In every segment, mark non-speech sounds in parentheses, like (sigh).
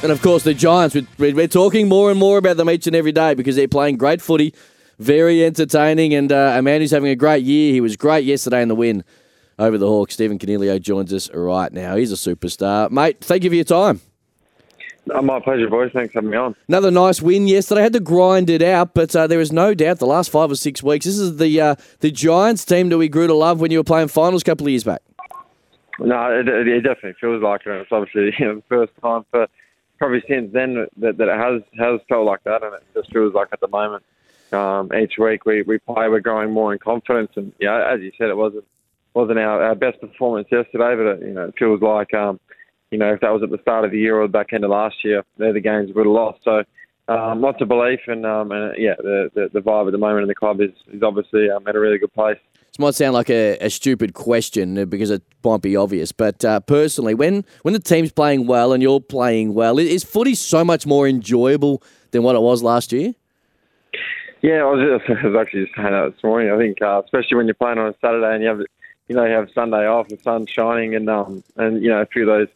And of course, the Giants, we're, we're talking more and more about them each and every day because they're playing great footy, very entertaining, and uh, a man who's having a great year. He was great yesterday in the win over the Hawks. Stephen Coniglio joins us right now. He's a superstar. Mate, thank you for your time. Oh, my pleasure, boys. Thanks for having me on. Another nice win yesterday. Had to grind it out, but uh, there is no doubt the last five or six weeks. This is the uh, the Giants team that we grew to love when you were playing finals a couple of years back. No, it, it definitely feels like it. It's obviously (laughs) you know, the first time for probably since then that, that it has has felt like that, and it just feels like at the moment. Um, each week we, we play, we're growing more in confidence, and yeah, as you said, it wasn't wasn't our, our best performance yesterday, but it, you know it feels like um, you know if that was at the start of the year or the back end of last year, they're the games we would have lost. So um, lots of belief, and, um, and yeah, the, the, the vibe at the moment in the club is is obviously um, at a really good place. Might sound like a, a stupid question uh, because it might be obvious, but uh, personally, when when the team's playing well and you're playing well, is footy so much more enjoyable than what it was last year? Yeah, I was, just, (laughs) I was actually just saying that this morning. I think, uh, especially when you're playing on a Saturday and you have, you know, you have Sunday off, the sun's shining, and um, and you know, a few of those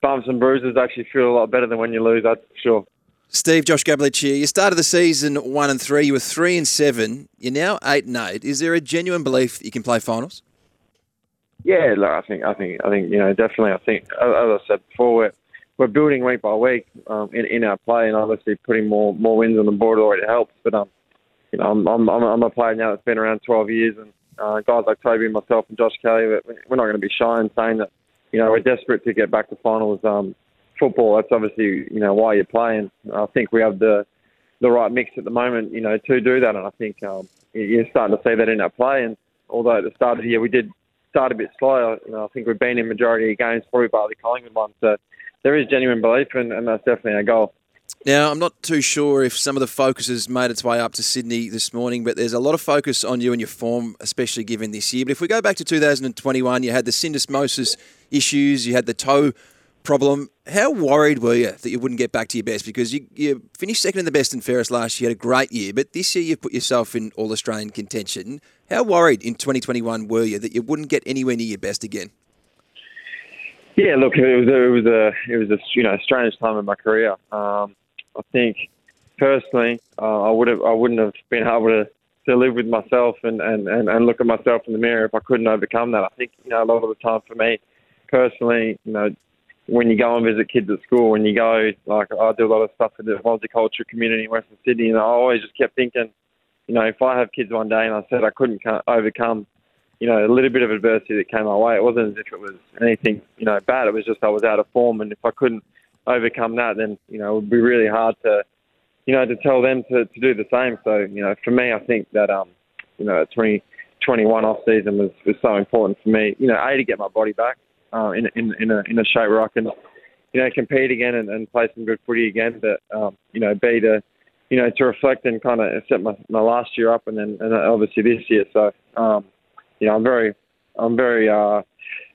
bumps and bruises actually feel a lot better than when you lose. That's for sure. Steve, Josh Gabelich here. You started the season one and three. You were three and seven. You're now eight and eight. Is there a genuine belief that you can play finals? Yeah, look, I think, I think, I think, you know, definitely. I think, as I said before, we're, we're building week by week um, in, in our play, and obviously putting more more wins on the board already helps. But um, you know, I'm I'm I'm a player now that's been around 12 years, and uh, guys like Toby, myself, and Josh Kelly, we're not going to be shy in saying that. You know, we're desperate to get back to finals. Um, football, that's obviously you know why you're playing. I think we have the the right mix at the moment, you know, to do that, and I think um, you're starting to see that in our play. And although at the start of the year we did start a bit slower, you know, I think we've been in majority of games, probably by the Collingwood one. So there is genuine belief, and, and that's definitely our goal. Now, I'm not too sure if some of the focus has made its way up to Sydney this morning, but there's a lot of focus on you and your form, especially given this year. But if we go back to 2021, you had the syndesmosis issues, you had the toe problem. How worried were you that you wouldn't get back to your best? Because you, you finished second in the best and fairest last year, had a great year, but this year you've put yourself in All Australian contention. How worried in 2021 were you that you wouldn't get anywhere near your best again? Yeah, look, it was a, it was a it was a you know strange time in my career. Um, I think personally, uh, I would have I wouldn't have been able to, to live with myself and, and, and, and look at myself in the mirror if I couldn't overcome that. I think you know a lot of the time for me personally, you know, when you go and visit kids at school, when you go, like I do a lot of stuff with the multicultural community in Western Sydney, and I always just kept thinking, you know, if I have kids one day and I said I couldn't overcome, you know, a little bit of adversity that came my way, it wasn't as if it was anything, you know, bad. It was just I was out of form, and if I couldn't overcome that, then you know, it would be really hard to, you know, to tell them to, to do the same. So, you know, for me, I think that, um, you know, 2021 off season was was so important for me. You know, a to get my body back uh, in, in, in, a, in a shape where I can, you know, compete again and, and play some good footy again. But, um, you know, B, to, you know, to reflect and kind of set my, my last year up and then and obviously this year. So, um, you know, I'm very, I'm very, uh,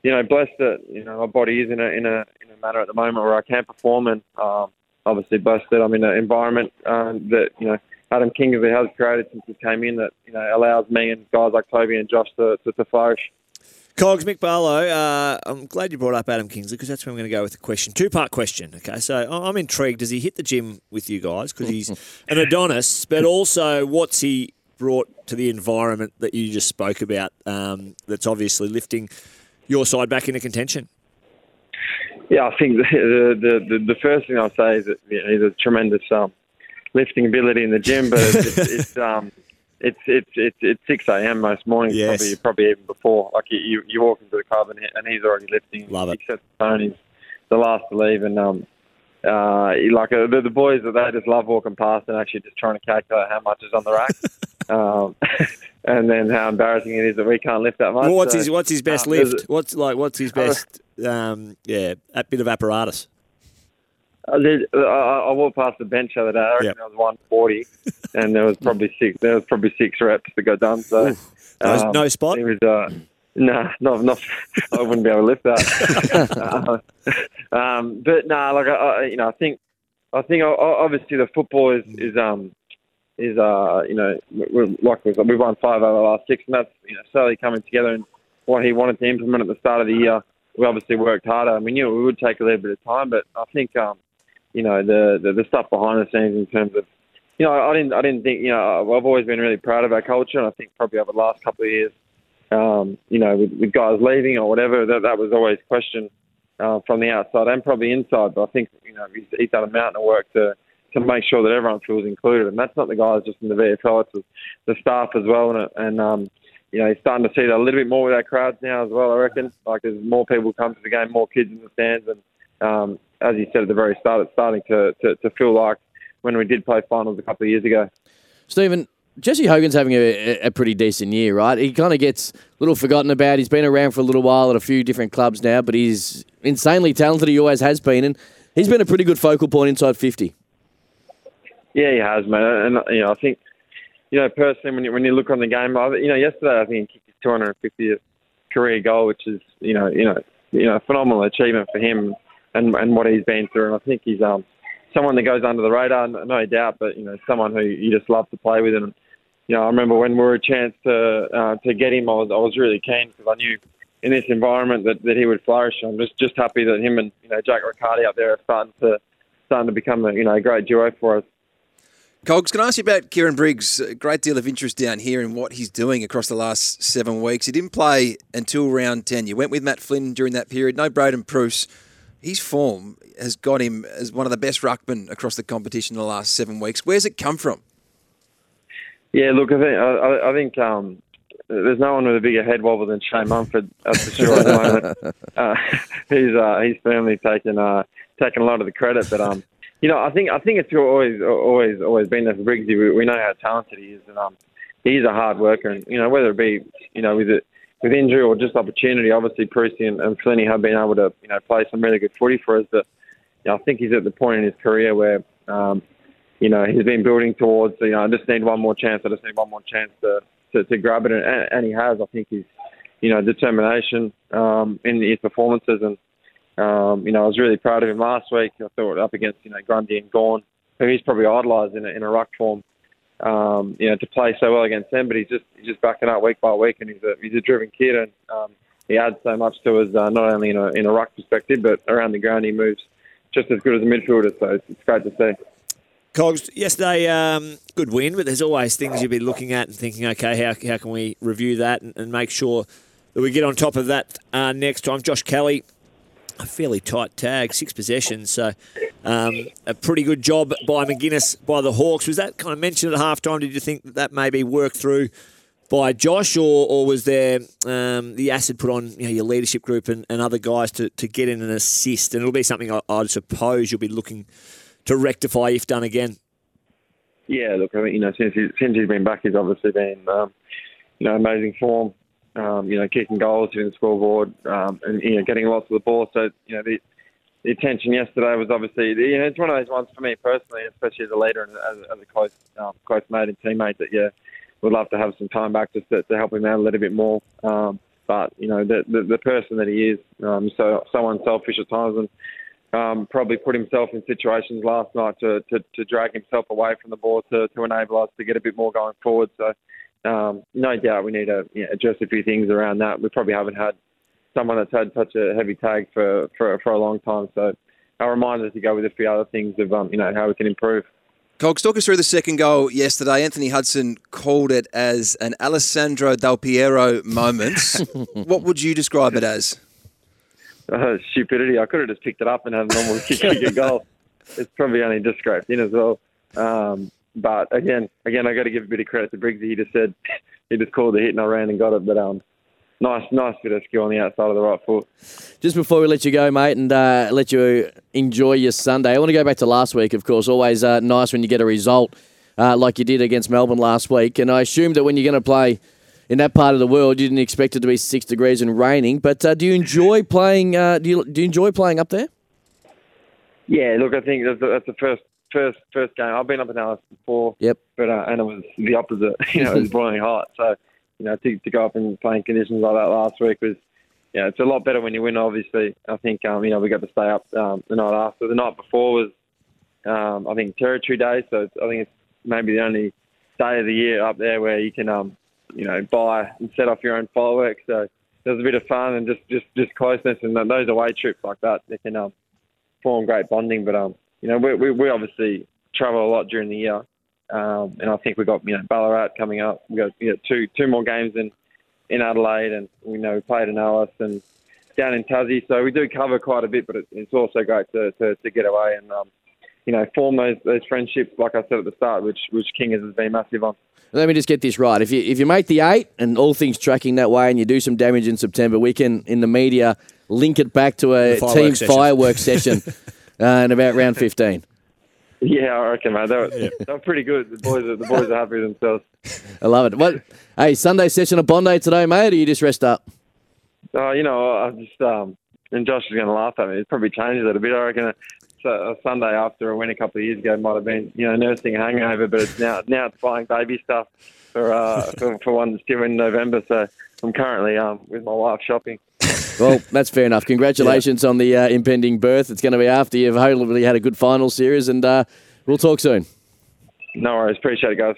you know, blessed that, you know, my body is in a, in a, in a manner at the moment where I can perform and, um, obviously blessed that I'm in an environment, um, that, you know, Adam Kingsley has created since he came in that, you know, allows me and guys like Toby and Josh to, to, to flourish. Cogs, Mick Barlow, uh, I'm glad you brought up Adam Kingsley because that's where I'm going to go with the question. Two part question. Okay, so I'm intrigued. Does he hit the gym with you guys? Because he's (laughs) an Adonis, but also what's he brought to the environment that you just spoke about um, that's obviously lifting your side back into contention? Yeah, I think (laughs) the the, the, the first thing I'll say is that you know, he's a tremendous um, lifting ability in the gym, but it's, it's, (laughs) it's um, it's it's it's it's six a.m. most mornings. Yes. Probably probably even before. Like you, you walk into the club and, he, and he's already lifting. Love it. Except Tony's the last to leave, and um, uh, like uh, the, the boys that they just love walking past and actually just trying to calculate how much is on the rack. (laughs) um, (laughs) and then how embarrassing it is that we can't lift that much. Well, what's So, his What's his best um, lift? What's like What's his best? Um, yeah, a bit of apparatus. I, did, I, I walked past the bench the other day. I reckon Yep. it was 140, and there was probably six. There was probably six reps that got done. So No, no spot? It was uh, nah, not not. (laughs) I wouldn't be able to lift that. (laughs) uh, um, but nah, like I, I, you know, I think I think obviously the football is is um is uh you know like we've, we've won five out of the last six, and that's you know slowly coming together. And what he wanted to implement at the start of the year, we obviously worked harder. We knew it would take a little bit of time, but I think um you know the the, the stuff behind the scenes in terms of you know I didn't I didn't think you know I've always been really proud of our culture, and I think probably over the last couple of years, um, you know with, with guys leaving or whatever, that that was always questioned uh, from the outside and probably inside. But I think you know he's, he's done a mountain of work to to make sure that everyone feels included, and that's not the guys just in the VFL; it's the, the staff as well. And and um, you know he's starting to see that a little bit more with our crowds now as well. I reckon like there's more people come to the game, more kids in the stands, and um, as you said at the very start, it's starting to, to, to feel like when we did play finals a couple of years ago. Stephen, Jesse Hogan's having a, a pretty decent year, right? He kind of gets a little forgotten about. He's been around for a little while at a few different clubs now, but he's insanely talented. He always has been, and he's been a pretty good focal point inside 50. Yeah, he has, man. And you know, I think you know personally when you when you look on the game, I, you know, yesterday I think he kicked his 250th career goal, which is you know you know you know a phenomenal achievement for him and and what he's been through. And I think he's um someone that goes under the radar, no doubt, but you know someone who you just love to play with. And you know, I remember when we were a chance to uh, to get him, I was I was really keen because I knew in this environment that, that he would flourish. I'm just just happy that him and you know Jack Riccardi up there are starting to starting to become a you know a great duo for us. Cogs, can I ask you about Kieran Briggs? A great deal of interest down here in what he's doing across the last seven weeks. He didn't play until round 10. You went with Matt Flynn during that period. No Braydon Preuss. His form has got him as one of the best ruckmen across the competition in the last seven weeks. Where's it come from? Yeah, look, I think I, I- think um, there's no one with a bigger head wobble than Shane Mumford. That's for sure. At the moment, (laughs) uh, he's uh, he's firmly taken uh, taken a lot of the credit. But um, you know, I think I think it's always always always been there for Briggsy. We, we know how talented he is, and um, he's a hard worker. And you know, whether it be you know with it with injury or just opportunity, obviously Prusy and, and Flinney have been able to you know play some really good footy for us. But you know, I think he's at the point in his career where um, you know, he's been building towards, you know, I just need one more chance. I just need one more chance to, to, to grab it. And, and he has. I think he's, you know, determination um, in his performances. And, um, you know, I was really proud of him last week. I thought up against, you know, Grundy and Gawn, who he's probably idolised in a, in a ruck form, um, you know, to play so well against them. But he's just he's just backing up week by week. And he's a, he's a driven kid. And um, he adds so much to us, uh, not only in a, in a ruck perspective, but around the ground he moves just as good as a midfielder. So it's, it's great to see. Cogs, yesterday, um, good win, but there's always things you'll be looking at and thinking, okay, how, how can we review that and, and make sure that we get on top of that uh, next time? Josh Kelly, a fairly tight tag, six possessions, so um, a pretty good job by Maginness by the Hawks. Was that kind of mentioned at halftime? Did you think that, that maybe worked through by Josh, or, or was there um, the acid put on you know, your leadership group and, and other guys to, to get in an assist? And it'll be something I, I'd suppose you'll be looking to rectify if done again. Yeah, look, I mean, you know, since he, since he's been back, he's obviously been, um, you know, amazing form. Um, you know, kicking goals, hitting the scoreboard, um, and you know, getting lots of the ball. So, you know, the, the attention yesterday was obviously, you know, it's one of those ones for me personally, especially as a leader and as, as a close, um, close mate and teammate. That yeah, would love to have some time back just to, to help him out a little bit more. Um, but you know, the, the the person that he is, um, so so unselfish at times, and um, probably put himself in situations last night to, to, to drag himself away from the ball to, to enable us to get a bit more going forward. So, um, no doubt we need to you know, address a few things around that. We probably haven't had someone that's had such a heavy tag for, for, for a long time. So, our reminders to go with a few other things of um, you know how we can improve. Cogs, talk us through the second goal yesterday. Anthony Hudson called it as an Alessandro Del Piero moment. (laughs) what would you describe it as? uh, stupidity. I could have just picked it up and had a normal kick kick a goal. It's probably only just scraped in as well. Um, but again, again, I got to give a bit of credit to Briggsy. He just said (laughs) he just called the hit and I ran and got it. But um, nice, nice bit of skill on the outside of the right foot. Just before we let you go, mate, and uh, let you enjoy your Sunday, I want to go back to last week, of course. Always uh, nice when you get a result uh, like you did against Melbourne last week. And I assume that when you're going to play in that part of the world, you didn't expect it to be six degrees and raining. But uh, do you enjoy playing? Uh, do you do you enjoy playing up there? Yeah, look, I think that's the, that's the first first first game. I've been up in Alice before. Yep. But uh, and it was the opposite. (laughs) You know, it was boiling hot. So you know, to, to go up in conditions like that last week was. Yeah, it's a lot better when you win. Obviously, I think um, you know we got to stay up um, the night after. The night before was, um, I think, Territory Day. So I think it's maybe the only day of the year up there where you can, um, you know, buy and set off your own fireworks. So there's a bit of fun and just just just closeness. And those away trips like that, they can um, form great bonding. But um, you know, we, we we obviously travel a lot during the year, um, and I think we've got you know Ballarat coming up. We got you know, two two more games in in Adelaide, and we know we played in Alice and down in Tassie. So we do cover quite a bit, but it, it's also great to, to, to get away and um, you know form those those friendships. Like I said at the start, which which King has been massive on. Let me just get this right. If you if you make the eight and all things tracking that way, and you do some damage in September, we can in the media link it back to a The fireworks team session. fireworks session (laughs) uh, in about round fifteen. Yeah, I reckon, mate. They were, they were pretty good. The boys are the boys are happy with themselves. I love it. What? Hey, Sunday session of Bondi today, mate, or you just rest up? Uh, you know, I just um, and Josh is going to laugh at me. It probably changes it a bit. I reckon. So a Sunday after a win a couple of years ago might have been, you know, nursing a hangover, but it's now now it's buying baby stuff for uh, (laughs) for, for one that's due in November. So I'm currently um, with my wife shopping. Well, that's fair enough. Congratulations on the uh, impending birth. It's going to be after you've hopefully had a good final series, and uh, we'll talk soon. No worries. Appreciate it, guys.